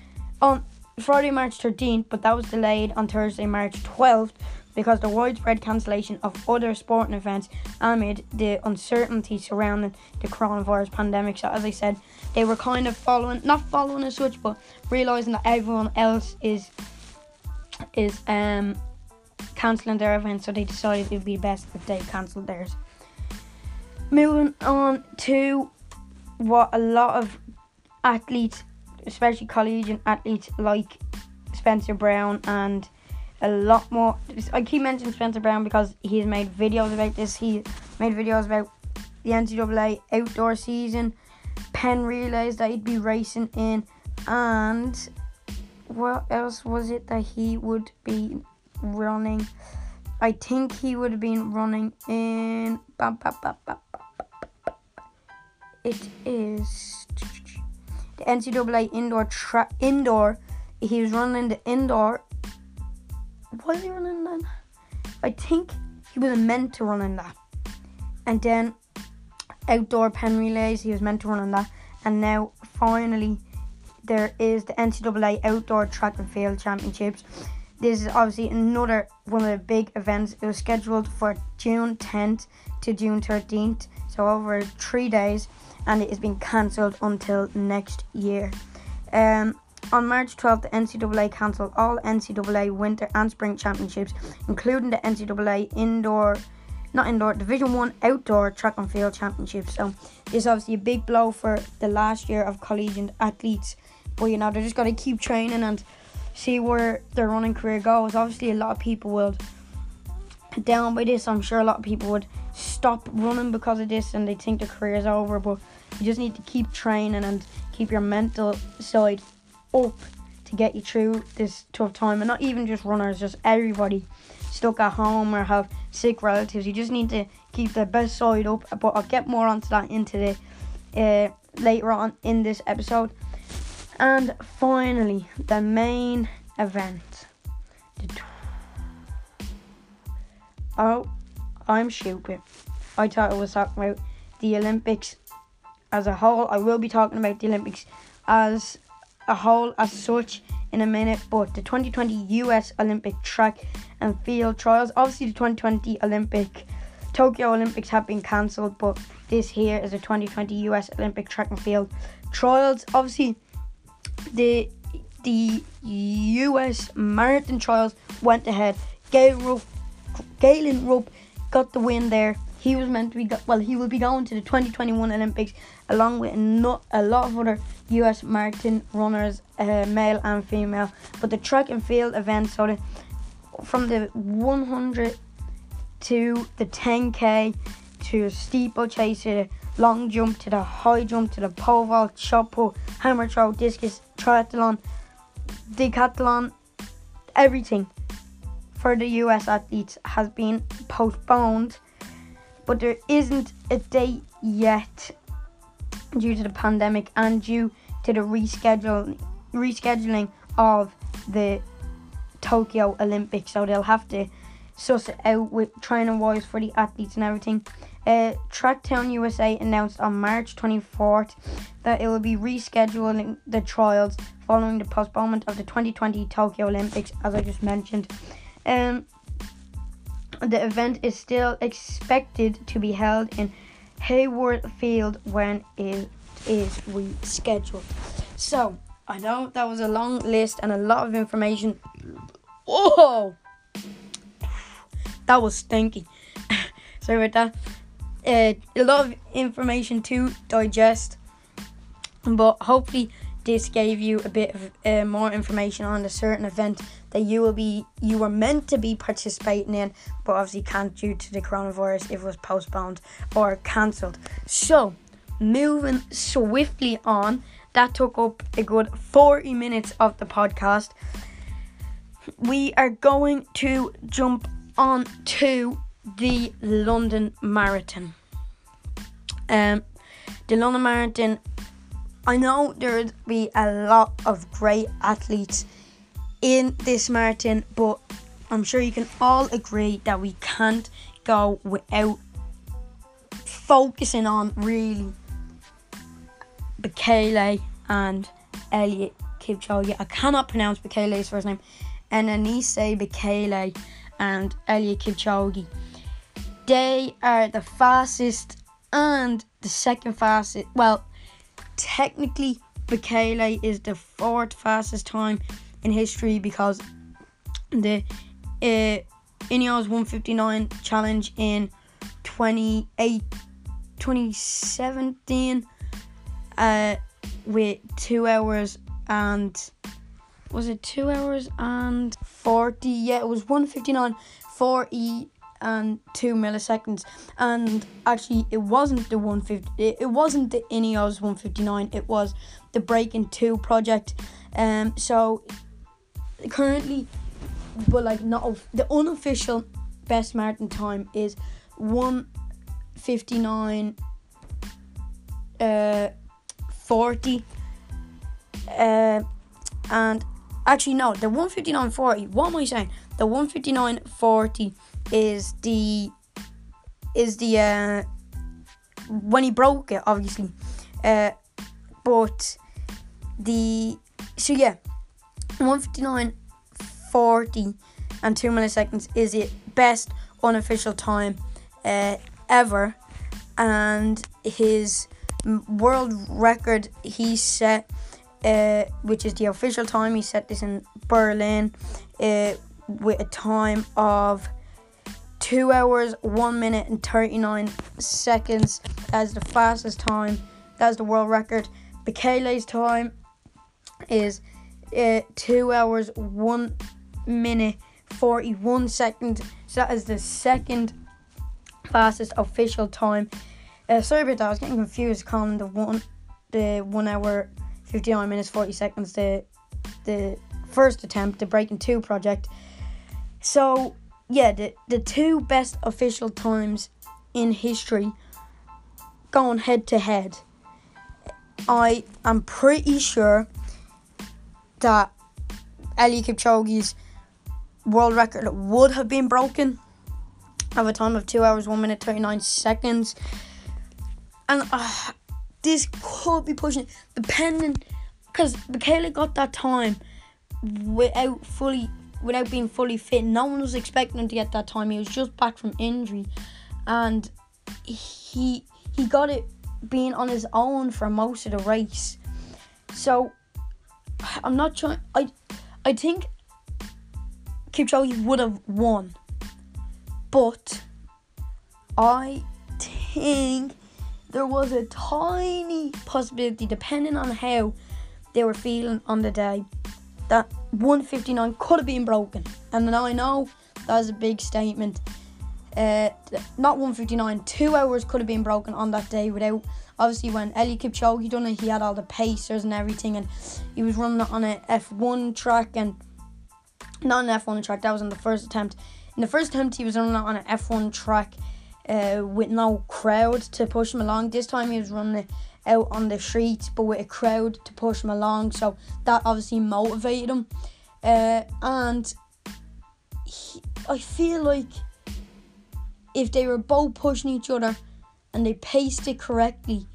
on friday march 13th but that was delayed on thursday march 12th because the widespread cancellation of other sporting events amid the uncertainty surrounding the coronavirus pandemic. So, as I said, they were kind of following, not following as such, but realizing that everyone else is is um cancelling their events, so they decided it would be best if they cancelled theirs. Moving on to what a lot of athletes, especially collegiate athletes like Spencer Brown and a lot more. I keep mentioning Spencer Brown because he's made videos about this. He made videos about the NCAA outdoor season, Penn Relays that he'd be racing in, and what else was it that he would be running? I think he would have been running in. It is the NCAA indoor track. Indoor. He was running the indoor was he running that? I think he was meant to run in that. And then outdoor Penn relays, he was meant to run in that. And now finally there is the NCAA Outdoor Track and Field Championships. This is obviously another one of the big events. It was scheduled for June 10th to June 13th, so over three days, and it has been cancelled until next year. Um, on March 12th, the NCAA cancelled all NCAA winter and spring championships, including the NCAA indoor not indoor, Division One outdoor track and field championships. So this is obviously a big blow for the last year of collegiate athletes. But you know, they're just gotta keep training and see where their running career goes. Obviously a lot of people will down by this. I'm sure a lot of people would stop running because of this and they think their career is over. But you just need to keep training and keep your mental side up to get you through this tough time. And not even just runners, just everybody stuck at home or have sick relatives. You just need to keep the best side up. But I'll get more onto that into the uh, later on in this episode. And finally, the main event. Oh, I'm stupid. I thought I was talking about the Olympics as a whole. I will be talking about the Olympics as a whole, as such, in a minute. But the 2020 US Olympic track and field trials, obviously, the 2020 Olympic Tokyo Olympics have been cancelled, but this here is the 2020 US Olympic track and field trials. Obviously, the the US marathon trials went ahead. Galen Rupp, Galen Rupp got the win there. He was meant to be well. He will be going to the 2021 Olympics along with not a lot of other US marathon runners, uh, male and female. But the track and field events, so from the 100 to the 10k to steeplechase to the long jump to the high jump to the pole vault, shot put, hammer throw, discus, triathlon, decathlon, everything for the US athletes has been postponed, but there isn't a date yet due to the pandemic and due to the reschedule rescheduling of the Tokyo Olympics. So they'll have to suss it out with training wise for the athletes and everything. Uh, Tracktown USA announced on March 24th that it will be rescheduling the trials following the postponement of the 2020 Tokyo Olympics, as I just mentioned. Um, the event is still expected to be held in Hayward Field when it is rescheduled. So, I know that was a long list and a lot of information. Whoa! That was stinky. [laughs] Sorry about that. Uh, a lot of information to digest, but hopefully this gave you a bit of uh, more information on a certain event that you will be you were meant to be participating in, but obviously can't due to the coronavirus if it was postponed or cancelled. So, moving swiftly on, that took up a good 40 minutes of the podcast. We are going to jump on to the London Marathon. Um, the London Marathon I know there'd be a lot of great athletes in this marathon, but I'm sure you can all agree that we can't go without focusing on really Bekele and Eliud Kipchoge. I cannot pronounce Bekele's first name. And Anise Bekele and Eliud Kipchoge. They are the fastest and the second fastest. Well, technically Bekele is the fourth fastest time in history because the uh, Ineos 159 challenge in 28 2017 uh, with 2 hours and was it 2 hours and 40 yeah it was 159 40 and two milliseconds. And actually, it wasn't the 150. It, wasn't the Ineos 159. It was the Breaking Two project. Um, so currently, but like not the unofficial best marathon time is 159 uh 40 uh and actually no the 159.40 what am i saying the 159.40 is the is the uh, when he broke it, obviously. Uh, but the so yeah, one fifty nine forty and two milliseconds is it best unofficial time uh, ever, and his world record he set. Uh, which is the official time. He set this in Berlin uh, with a time of two hours, one minute, and 39 seconds. That's the fastest time. That's the world record. Bekele's time is uh, two hours, one minute, 41 seconds. So that is the second fastest official time. Uh, sorry about that. I was getting confused calling the one, the one hour, 59 minutes, 40 seconds. The the first attempt, the Breaking Two project. So yeah, the the two best official times in history going head to head. I am pretty sure that Eliud Kipchoge's world record would have been broken. Of a time of 2 hours 1 minute 39 seconds. And uh, this could be pushing it depending because Bekele got that time without fully without being fully fit. No one was expecting him to get that time. He was just back from injury. And he he got it being on his own for most of the race. So I'm not trying I I think Kipchoge would have won but I think there was a tiny possibility, depending on how they were feeling on the day, that 159 could have been broken. And I know that's a big statement. Uh, not 159, two hours could have been broken on that day without. Obviously, when Eliud Kipchoge done it, he had all the pacers and everything, and he was running on an F1 track and not an F1 track. That was on the first attempt. In the first attempt, he was running on an F1 track uh, with no crowd to push him along. This time, he was running out on the streets, but with a crowd to push him along. So that obviously motivated him. Uh, and he, I feel like if they were both pushing each other and they paced it correctly,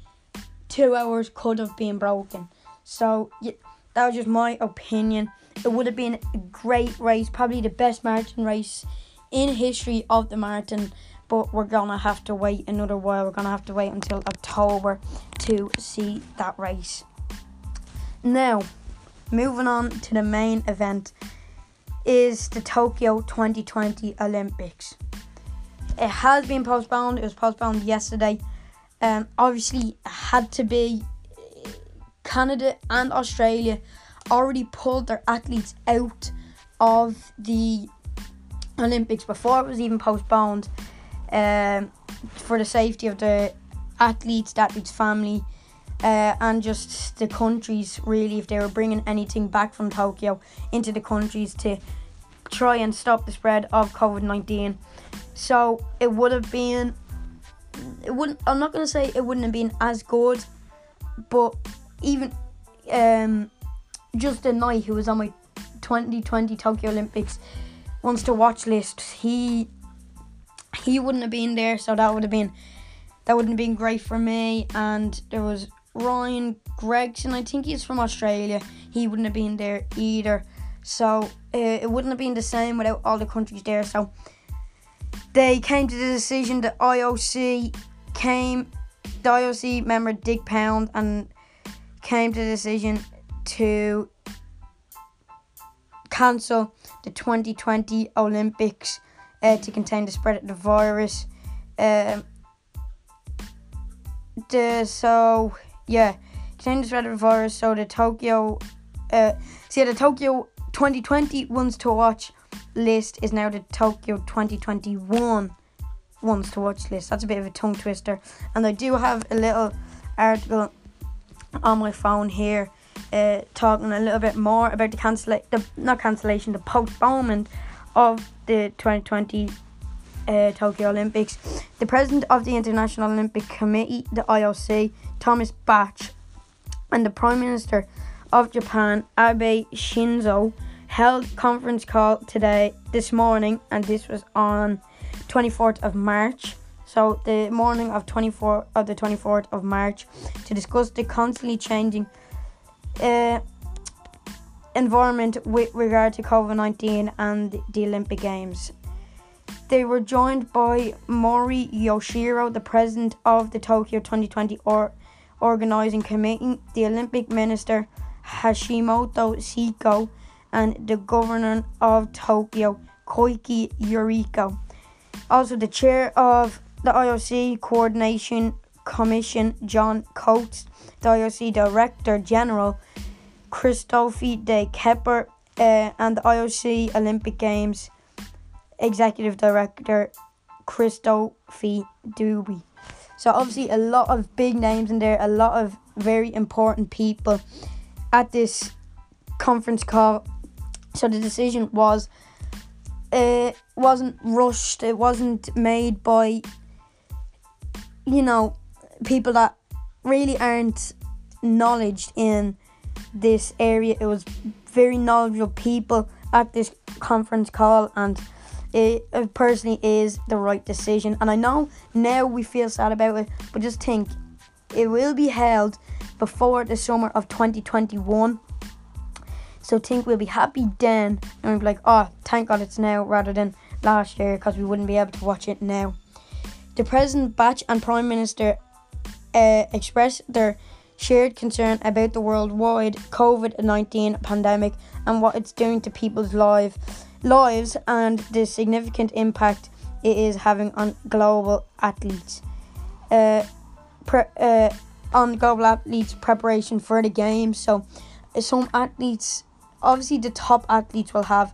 two hours could have been broken. So yeah, that was just my opinion. It would have been a great race, probably the best marathon race in history of the marathon but we're gonna have to wait another while we're gonna have to wait until october to see that race now moving on to the main event is the tokyo 2020 olympics it has been postponed it was postponed yesterday um, obviously had to be canada and australia already pulled their athletes out of the Olympics before it was even postponed um, for the safety of the athletes, the athletes' family, uh, and just the countries really if they were bringing anything back from Tokyo into the countries to try and stop the spread of COVID 19. So it would have been, it wouldn't, I'm not to say it wouldn't have been as good, but even um, just a night who was on my 2020 Tokyo Olympics wants to watch list. He he wouldn't have been there, so that would have been that wouldn't have been great for me. And there was Ryan Gregson, I think he's from Australia. He wouldn't have been there either. So uh, it wouldn't have been the same without all the countries there. So they came to the decision. that IOC came, the IOC member Dick Pound, and came to the decision to cancel the 2020 Olympics uh, to contain the spread of the virus. Um, the so yeah, contain the spread of the virus. So the Tokyo, uh, see the Tokyo 2020 ones to watch list is now the Tokyo 2021 ones to watch list. That's a bit of a tongue twister, and I do have a little article on my phone here uh, talking a little bit more about the cancel the not cancellation, the postponement of the 2020 uh, Tokyo Olympics. The president of the International Olympic Committee, the IOC, Thomas Bach, and the Prime Minister of Japan, Abe Shinzo, held conference call today this morning, and this was on 24th of March. So the morning of 24 of the 24th of March to discuss the constantly changing uh, environment with regard to COVID 19 and the Olympic Games. They were joined by Mori Yoshiro, the president of the Tokyo 2020 or- organizing committee, the Olympic minister Hashimoto Seiko, and the governor of Tokyo, Koike Yuriko. Also, the chair of the IOC Coordination Commission, John Coates, the IOC Director General, Christophe de Kepper, uh, and the IOC Olympic Games Executive Director, Christophe Dubi. So, obviously, a lot of big names in there, a lot of very important people at this conference call. So, the decision was it wasn't rushed, it wasn't made by, you know, people that really aren't knowledge in this area. It was very knowledgeable people at this conference call, and it, it personally is the right decision. And I know now we feel sad about it, but just think it will be held before the summer of 2021. So think we'll be happy then, and we'll be like, oh, thank God it's now rather than last year because we wouldn't be able to watch it now. The President Bach and Prime Minister uh, expressed their shared concern about the worldwide COVID 19 pandemic and what it's doing to people's life, lives and the significant impact it is having on global athletes. Uh, pre- uh, on global athletes' preparation for the games. So, some athletes obviously the top athletes will have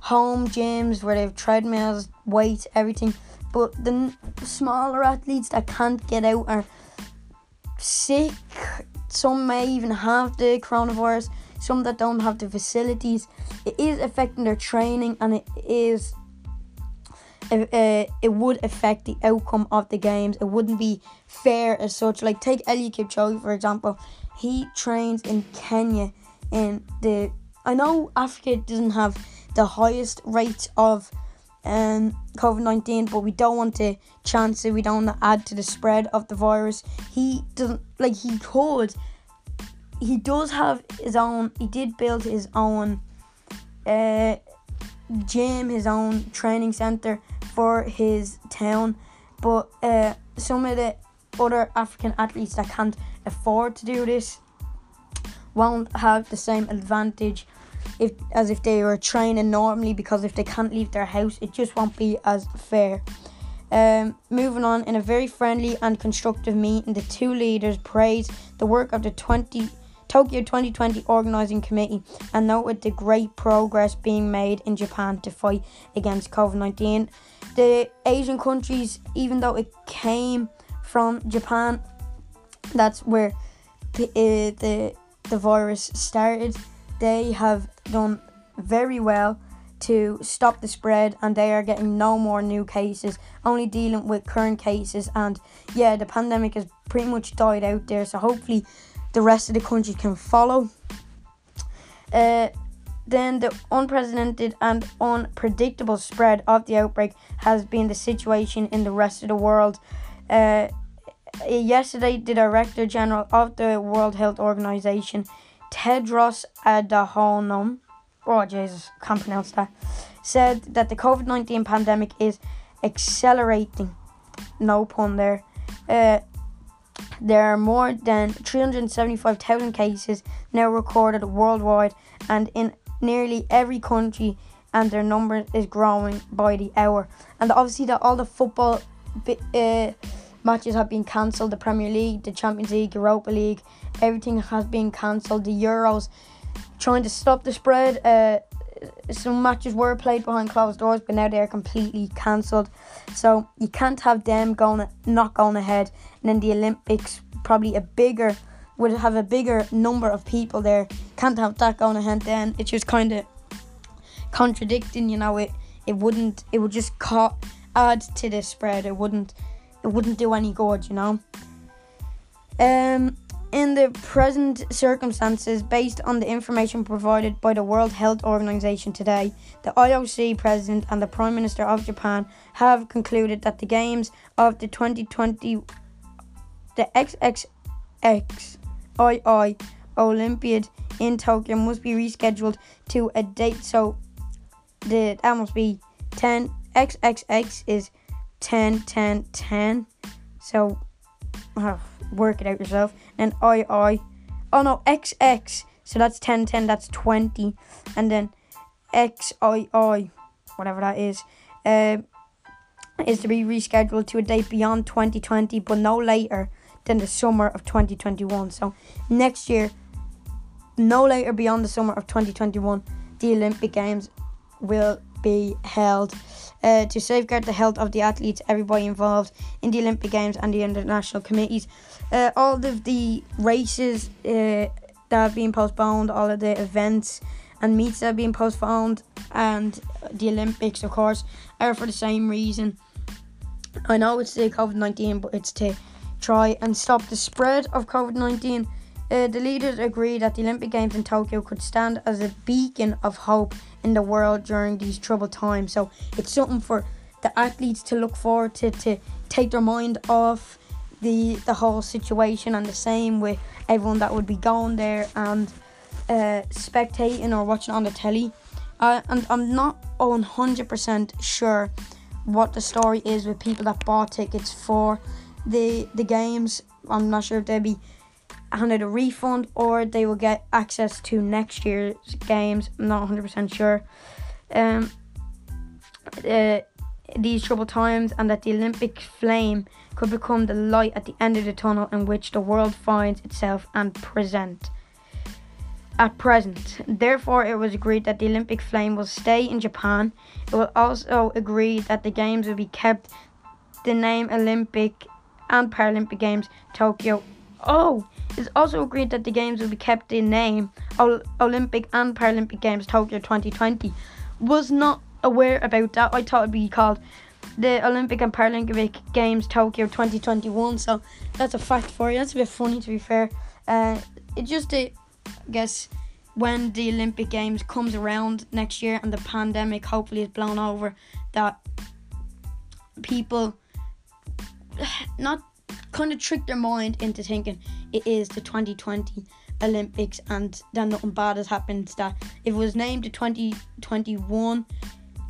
home gyms where they have treadmills, weights, everything. But the smaller athletes that can't get out are sick. Some may even have the coronavirus. Some that don't have the facilities. It is affecting their training, and it is. Uh, it would affect the outcome of the games. It wouldn't be fair as such. Like take Eliud Kipchoge for example. He trains in Kenya, in the I know Africa doesn't have the highest rate of um, COVID 19, but we don't want to chance it. We don't want to add to the spread of the virus. He doesn't, like, he could. He does have his own, he did build his own uh, gym, his own training center for his town. But uh, some of the other African athletes that can't afford to do this won't have the same advantage if as if they were training normally because if they can't leave their house it just won't be as fair. Um, moving on, in a very friendly and constructive meeting, the two leaders praised the work of the 20, Tokyo 2020 Organizing Committee and noted the great progress being made in Japan to fight against COVID 19. The Asian countries, even though it came from Japan, that's where the, uh, the, the virus started, they have done very well to stop the spread and they are getting no more new cases only dealing with current cases. And yeah the pandemic has pretty much died out there so hopefully the rest of the country can follow. Uh, then the unprecedented and unpredictable spread of the outbreak has been the situation in the rest of the world. Uh, yesterday the director general of the world health organization tedros adhanom oh Jesus, can't pronounce that, said that the COVID 19 pandemic is accelerating. No pun there. Uh, there are more than 375,000 cases now recorded worldwide and in nearly every country, and their number is growing by the hour. And obviously, that all the football uh, matches have been cancelled the Premier League, the Champions League, Europa League, everything has been cancelled. The Euros trying to stop the spread. Uh, some matches were played behind closed doors, but now they're completely cancelled. So you can't have them going not going ahead, and then the Olympics probably a bigger would have a bigger number of people there. Can't have that going ahead. Then it's just kind of contradicting. You know, it it wouldn't. It would just add to the spread. It wouldn't. It wouldn't do any good. You know. Um in the present circumstances, based on the information provided by the World Health Organization today, the IOC president and the Prime Minister of Japan have concluded that the games of the 2020 the XXXII Olympiad in Tokyo must be rescheduled to a date so the that must be 10 XXX is 10 10 10 so work it out yourself. And I I, oh no, XX. So that's 10 10, that's 20. And then XII, whatever that is, uh, is to be rescheduled to a date beyond 2020, but no later than the summer of 2021. So next year, no later beyond the summer of 2021, the Olympic Games will be held. Uh, to safeguard the health of the athletes, everybody involved in the Olympic Games and the international committees. Uh, all of the races uh, that have been postponed, all of the events and meets that have been postponed, and the Olympics, of course, are for the same reason. I know it's the COVID 19, but it's to try and stop the spread of COVID 19. Uh, the leaders agreed that the Olympic Games in Tokyo could stand as a beacon of hope in the world during these troubled times. So it's something for the athletes to look forward to, to take their mind off the the whole situation, and the same with everyone that would be going there and uh, spectating or watching on the telly. Uh, and I'm not 100% sure what the story is with people that bought tickets for the the games. I'm not sure if they'll be handed a refund or they will get access to next year's games. I'm not 100% sure. Um, uh, these troubled times and that the Olympic flame could become the light at the end of the tunnel in which the world finds itself and present at present. Therefore, it was agreed that the Olympic flame will stay in Japan. It will also agree that the games will be kept the name Olympic and Paralympic Games Tokyo. Oh, it's also agreed that the games will be kept in name Olympic and Paralympic Games Tokyo 2020. Was not aware about that. I thought it'd be called the Olympic and Paralympic Games Tokyo 2021. So that's a fact for you. That's a bit funny to be fair. Uh, it just I guess when the Olympic Games comes around next year and the pandemic hopefully is blown over, that people [sighs] not kind of trick their mind into thinking it is the 2020 Olympics and then nothing bad has happened. That if it was named the 2021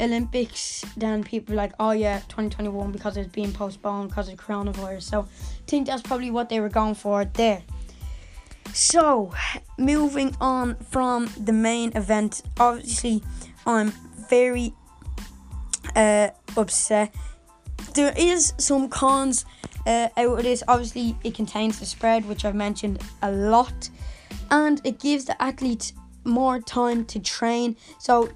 Olympics, then people are like, oh yeah, 2021 because it's being postponed because of coronavirus. So I think that's probably what they were going for there. So, moving on from the main event, obviously, I'm very uh, upset. There is some cons uh, out of this. Obviously, it contains the spread, which I've mentioned a lot, and it gives the athletes more time to train. So,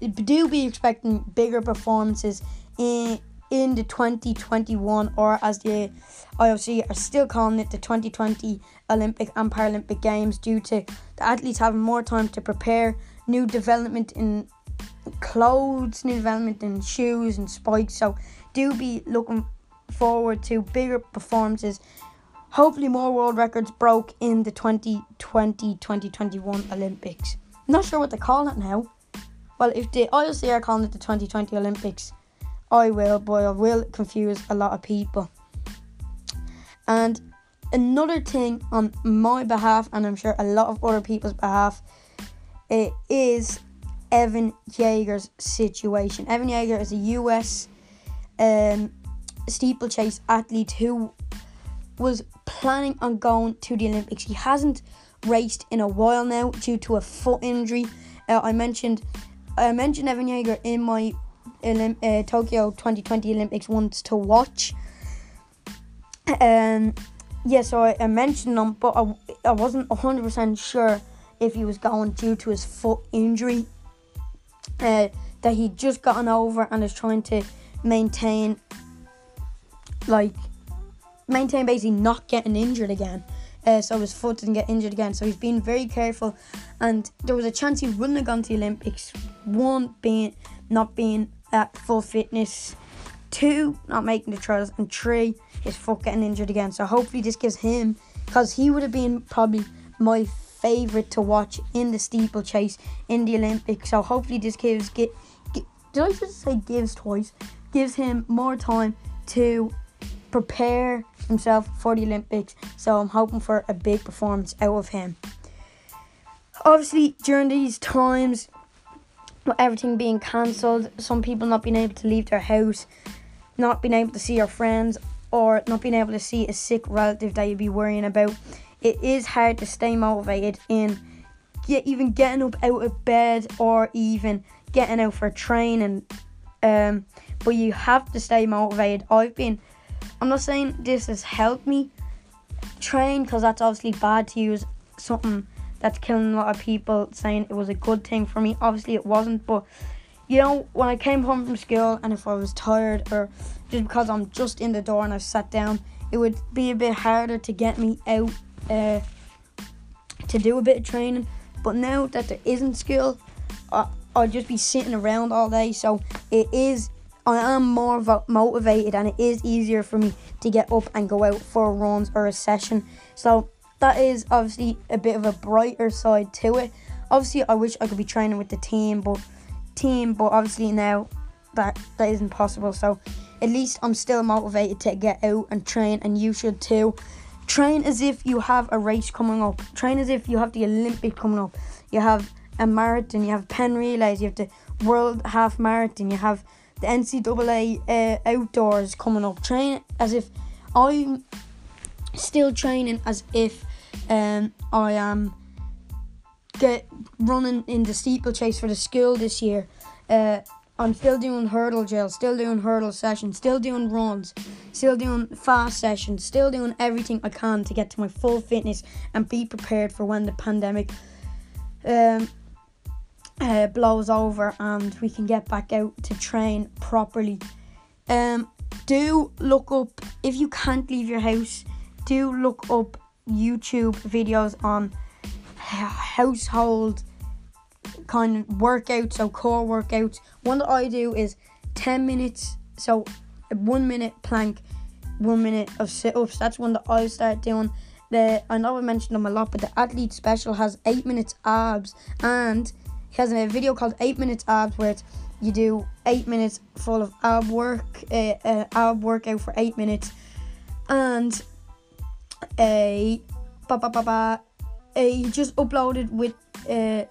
do be expecting bigger performances in in the 2021 or as the IOC are still calling it the 2020 Olympic and Paralympic Games due to the athletes having more time to prepare new development in clothes, new development in shoes and spikes. So do be looking forward to bigger performances. Hopefully more world records broke in the 2020-2021 Olympics. Not sure what they call it now. Well, if the IOC are calling it the 2020 Olympics, I will, but I will confuse a lot of people. And another thing on my behalf, and I'm sure a lot of other people's behalf, it is Evan Jager's situation. Evan Jager is a US um, steeplechase athlete who was planning on going to the Olympics. He hasn't raced in a while now due to a foot injury. Uh, I mentioned I mentioned Evan Jager in my Olymp- uh, Tokyo 2020 Olympics once to watch. Um, yeah, so I, I mentioned him, but I, I wasn't 100% sure if he was going due to his foot injury uh, that he'd just gotten over and is trying to maintain, like, maintain basically not getting injured again. Uh, so his foot didn't get injured again. So he's been very careful, and there was a chance he wouldn't have gone to the Olympics. One being not being at full fitness, two not making the trials, and three his foot getting injured again. So hopefully this gives him, because he would have been probably my favorite to watch in the steeplechase in the Olympics. So hopefully this gives get, get did I just say gives twice? Gives him more time to prepare himself for the Olympics. So I'm hoping for a big performance out of him. Obviously, during these times, with everything being cancelled, some people not being able to leave their house, not being able to see your friends, or not being able to see a sick relative that you'd be worrying about, it is hard to stay motivated in get even getting up out of bed or even getting out for a train and Um, but you have to stay motivated. I've been, I'm not saying this has helped me train because that's obviously bad to use something that's killing a lot of people saying it was a good thing for me. Obviously, it wasn't, but you know, when I came home from school and if I was tired or just because I'm just in the door and I sat down, it would be a bit harder to get me out uh, to do a bit of training. But now that there isn't school, I, I'll just be sitting around all day. So it is, I am more vo- motivated and it is easier for me to get up and go out for runs or a session. So that is obviously a bit of a brighter side to it. Obviously, I wish I could be training with the team, but team, but obviously now that that isn't possible. So at least I'm still motivated to get out and train, and you should too. Train as if you have a race coming up. Train as if you have the Olympic coming up. You have a marathon. You have Penn relays. You have the World Half Marathon. You have the NCAA uh, outdoors coming up. Train as if I'm still training as if um, I am get running in the steeplechase for the school this year. Uh, I'm still doing hurdle drill, still doing hurdle sessions, still doing runs, still doing fast sessions, still doing everything I can to get to my full fitness and be prepared for when the pandemic um, uh, blows over and we can get back out to train properly. Um, do look up if you can't leave your house. Do look up YouTube videos on household kind of workouts, so core workouts. One that I do is 10 minutes, so one minute plank, one minute of sit ups. That's one that I start doing. The I know I mentioned them a lot, but the athlete special has eight minutes abs, and he has a video called Eight Minutes Abs where you do eight minutes full of ab work, uh, uh, ab workout for eight minutes, and a ba ba ba ba. He just uploaded with. Uh,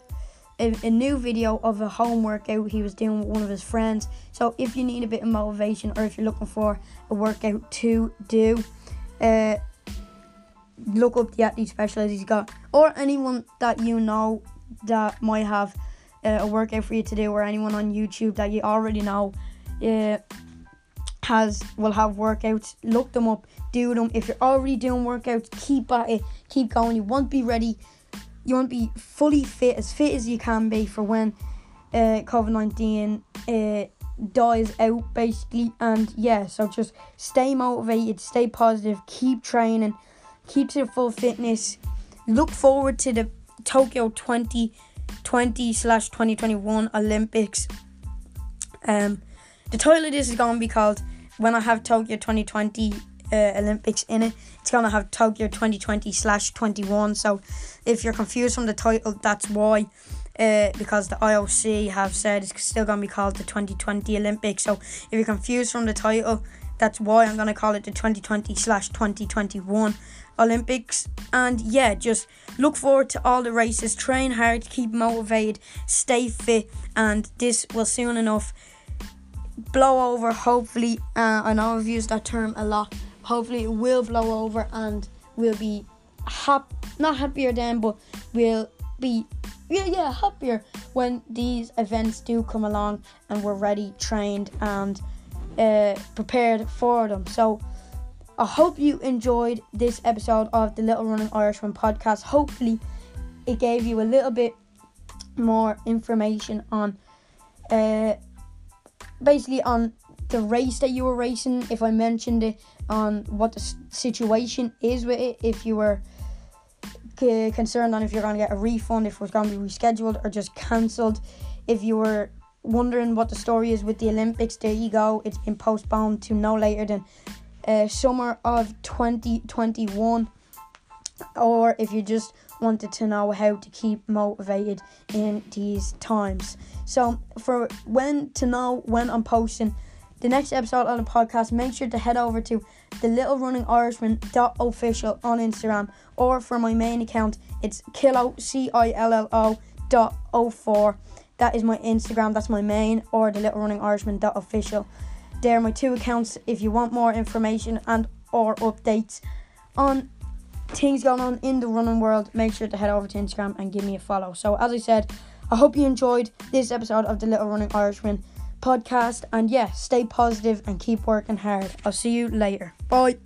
a, a, new video of a home workout he was doing with one of his friends. So if you need a bit of motivation or if you're looking for a workout to do, uh, look up the athlete specialist he's got, or anyone that you know that might have a workout for you to do, or anyone on YouTube that you already know. Uh, has will have workouts. Look them up, do them. If you're already doing workouts, keep at it, keep going. You won't be ready you want to be fully fit, as fit as you can be for when uh, COVID 19 uh, dies out, basically. And yeah, so just stay motivated, stay positive, keep training, keep to full fitness. Look forward to the Tokyo 2020 slash 2021 Olympics. Um, the title of this is going to be called When I Have Tokyo 2020 uh, Olympics in it. It's gonna have Tokyo 2020 slash 21. So if you're confused from the title, that's why. Uh, because the IOC have said it's still gonna be called the 2020 Olympics. So if you're confused from the title, that's why I'm gonna call it the 2020 slash 2021 Olympics. And yeah, just look forward to all the races. Train hard, keep motivated, stay fit, and this will soon enough blow over. Hopefully, uh, I know I've used that term a lot hopefully it will blow over and we'll be hap- not happier then but we'll be yeah yeah happier when these events do come along and we're ready trained and uh, prepared for them so I hope you enjoyed this episode of the Little Running Irishman podcast. Hopefully, it gave you a little bit more information on, uh, basically on the race that you were racing. If I mentioned it, on what the situation is with it. If you were concerned on if you're going to get a refund, if it was going to be rescheduled or just cancelled. If you were wondering what the story is with the Olympics, there you go. It's been postponed to no later than uh, summer of 2021. Or if you just wanted to know how to keep motivated in these times. So, for when to know when I'm posting the next episode on the podcast, make sure to head over to the Little Running Irishman official on Instagram, or for my main account, it's Cillo C I L L O dot 04. That is my Instagram. That's my main, or the Little Running Irishman official. They're my two accounts. If you want more information and or updates on things going on in the running world, make sure to head over to Instagram and give me a follow. So, as I said, I hope you enjoyed this episode of the Little Running Irishman podcast. And yeah, stay positive and keep working hard. I'll see you later. Bye.